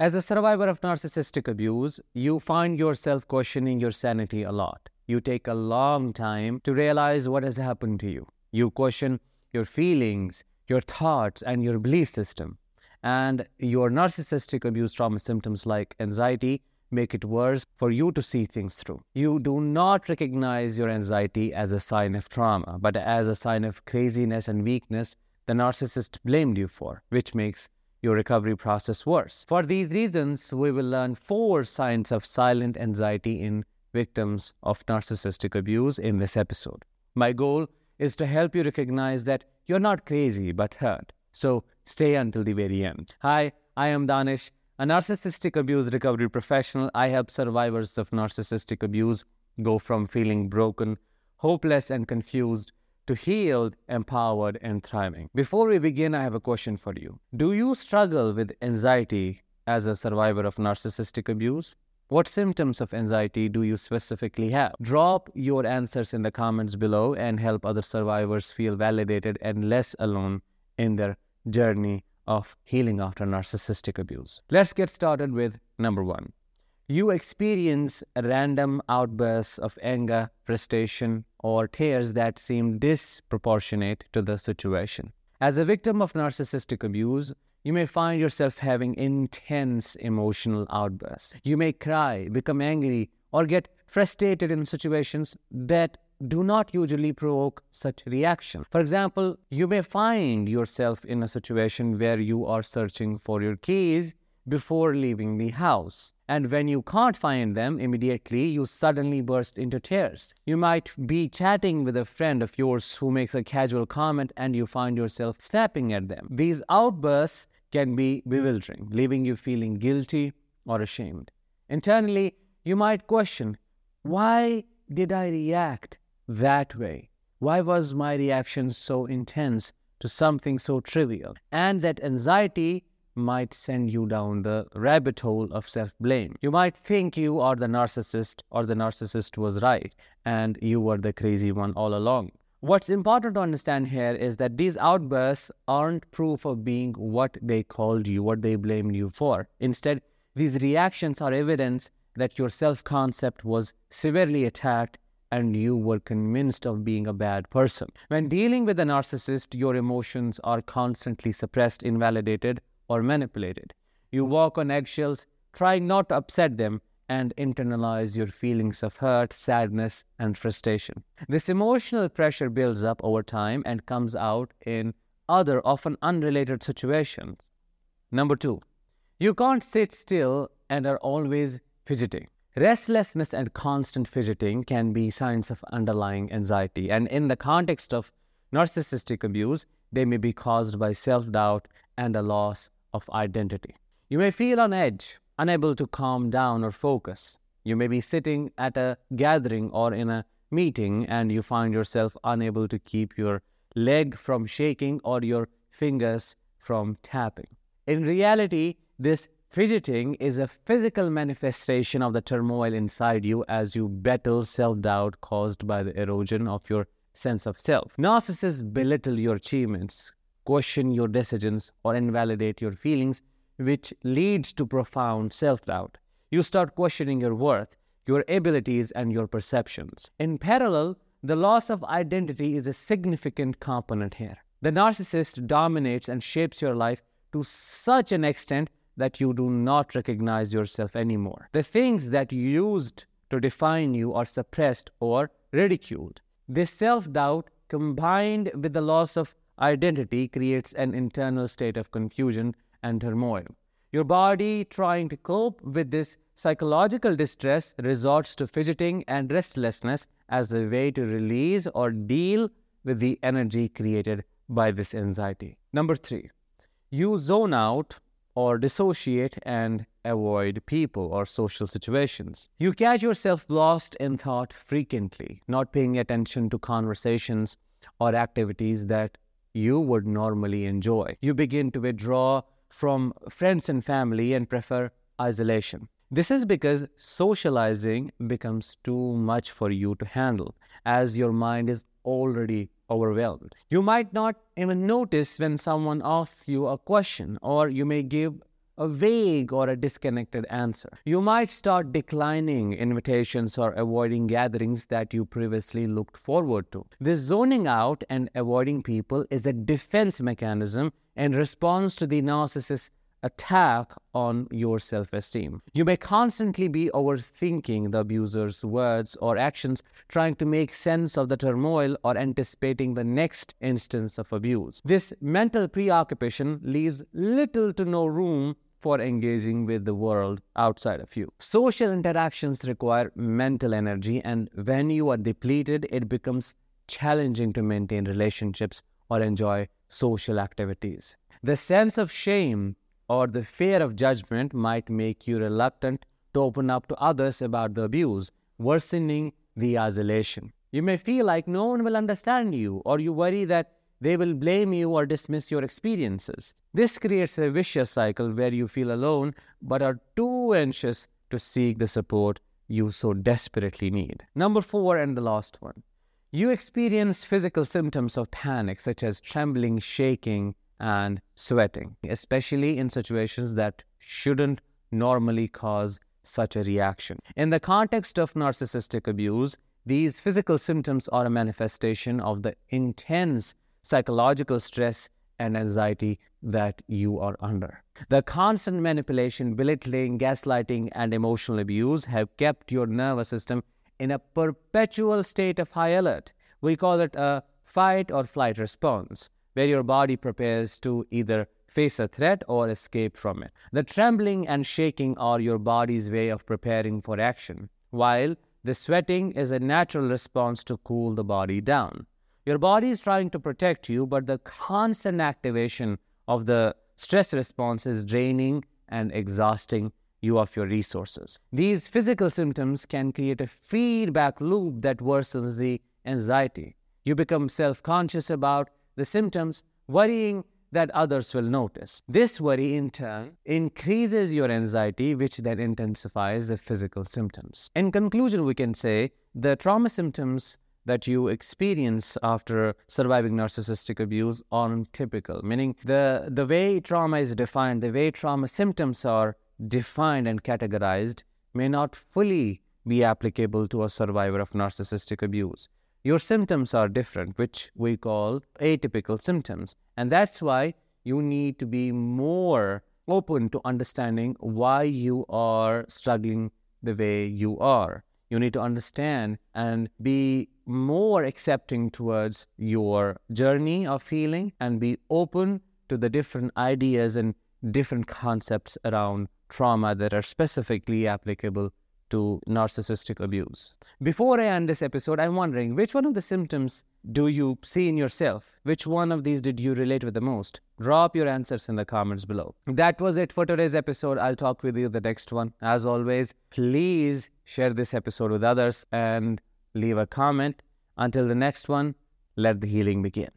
As a survivor of narcissistic abuse, you find yourself questioning your sanity a lot. You take a long time to realize what has happened to you. You question your feelings, your thoughts, and your belief system. And your narcissistic abuse trauma symptoms like anxiety make it worse for you to see things through. You do not recognize your anxiety as a sign of trauma, but as a sign of craziness and weakness the narcissist blamed you for, which makes your recovery process worse. For these reasons, we will learn four signs of silent anxiety in victims of narcissistic abuse in this episode. My goal is to help you recognize that you're not crazy but hurt. So stay until the very end. Hi, I am Danish, a narcissistic abuse recovery professional. I help survivors of narcissistic abuse go from feeling broken, hopeless, and confused to healed, empowered, and thriving. Before we begin, I have a question for you. Do you struggle with anxiety as a survivor of narcissistic abuse? What symptoms of anxiety do you specifically have? Drop your answers in the comments below and help other survivors feel validated and less alone in their journey of healing after narcissistic abuse. Let's get started with number one. You experience random outbursts of anger, frustration, or tears that seem disproportionate to the situation. As a victim of narcissistic abuse, you may find yourself having intense emotional outbursts. You may cry, become angry, or get frustrated in situations that do not usually provoke such reaction. For example, you may find yourself in a situation where you are searching for your keys before leaving the house. And when you can't find them immediately, you suddenly burst into tears. You might be chatting with a friend of yours who makes a casual comment and you find yourself snapping at them. These outbursts can be bewildering, leaving you feeling guilty or ashamed. Internally, you might question why did I react that way? Why was my reaction so intense to something so trivial? And that anxiety might send you down the rabbit hole of self blame. You might think you are the narcissist or the narcissist was right and you were the crazy one all along. What's important to understand here is that these outbursts aren't proof of being what they called you, what they blamed you for. Instead, these reactions are evidence that your self concept was severely attacked and you were convinced of being a bad person. When dealing with a narcissist, your emotions are constantly suppressed, invalidated, or manipulated. You walk on eggshells, trying not to upset them, and internalize your feelings of hurt, sadness, and frustration. This emotional pressure builds up over time and comes out in other, often unrelated situations. Number two, you can't sit still and are always fidgeting. Restlessness and constant fidgeting can be signs of underlying anxiety, and in the context of narcissistic abuse, they may be caused by self doubt and a loss of identity. You may feel on edge, unable to calm down or focus. You may be sitting at a gathering or in a meeting and you find yourself unable to keep your leg from shaking or your fingers from tapping. In reality, this fidgeting is a physical manifestation of the turmoil inside you as you battle self doubt caused by the erosion of your sense of self. Narcissists belittle your achievements, question your decisions, or invalidate your feelings, which leads to profound self doubt. You start questioning your worth, your abilities, and your perceptions. In parallel, the loss of identity is a significant component here. The narcissist dominates and shapes your life to such an extent that you do not recognize yourself anymore. The things that you used to define you are suppressed or ridiculed. This self doubt, combined with the loss of identity creates an internal state of confusion and turmoil. Your body, trying to cope with this psychological distress, resorts to fidgeting and restlessness as a way to release or deal with the energy created by this anxiety. Number three, you zone out or dissociate and avoid people or social situations. You catch yourself lost in thought frequently, not paying attention to conversations or activities that you would normally enjoy. You begin to withdraw from friends and family and prefer isolation. This is because socializing becomes too much for you to handle as your mind is already overwhelmed. You might not even notice when someone asks you a question, or you may give a vague or a disconnected answer. You might start declining invitations or avoiding gatherings that you previously looked forward to. This zoning out and avoiding people is a defense mechanism in response to the narcissist's attack on your self esteem. You may constantly be overthinking the abuser's words or actions, trying to make sense of the turmoil or anticipating the next instance of abuse. This mental preoccupation leaves little to no room for engaging with the world outside of you. Social interactions require mental energy, and when you are depleted, it becomes challenging to maintain relationships or enjoy social activities. The sense of shame or the fear of judgment might make you reluctant to open up to others about the abuse, worsening the isolation. You may feel like no one will understand you, or you worry that they will blame you or dismiss your experiences. This creates a vicious cycle where you feel alone but are too anxious to seek the support you so desperately need. Number four, and the last one. You experience physical symptoms of panic, such as trembling, shaking, and sweating, especially in situations that shouldn't normally cause such a reaction. In the context of narcissistic abuse, these physical symptoms are a manifestation of the intense psychological stress and anxiety that you are under. The constant manipulation, belittling, gaslighting, and emotional abuse have kept your nervous system in a perpetual state of high alert. We call it a fight or flight response where your body prepares to either face a threat or escape from it. The trembling and shaking are your body's way of preparing for action, while the sweating is a natural response to cool the body down. Your body is trying to protect you, but the constant activation of the stress response is draining and exhausting you of your resources. These physical symptoms can create a feedback loop that worsens the anxiety. You become self conscious about the symptoms, worrying that others will notice. This worry, in turn, increases your anxiety, which then intensifies the physical symptoms. In conclusion, we can say the trauma symptoms that you experience after surviving narcissistic abuse are typical, meaning the, the way trauma is defined, the way trauma symptoms are defined and categorized may not fully be applicable to a survivor of narcissistic abuse your symptoms are different, which we call atypical symptoms. And that's why you need to be more open to understanding why you are struggling the way you are. You need to understand and be more accepting towards your journey of healing and be open to the different ideas and different concepts around trauma that are specifically applicable to narcissistic abuse. Before I end this episode, I'm wondering which one of the symptoms do you see in yourself? Which one of these did you relate with the most? Drop your answers in the comments below. That was it for today's episode. I'll talk with you the next one. As always, please share this episode with others and leave a comment. Until the next one, let the healing begin.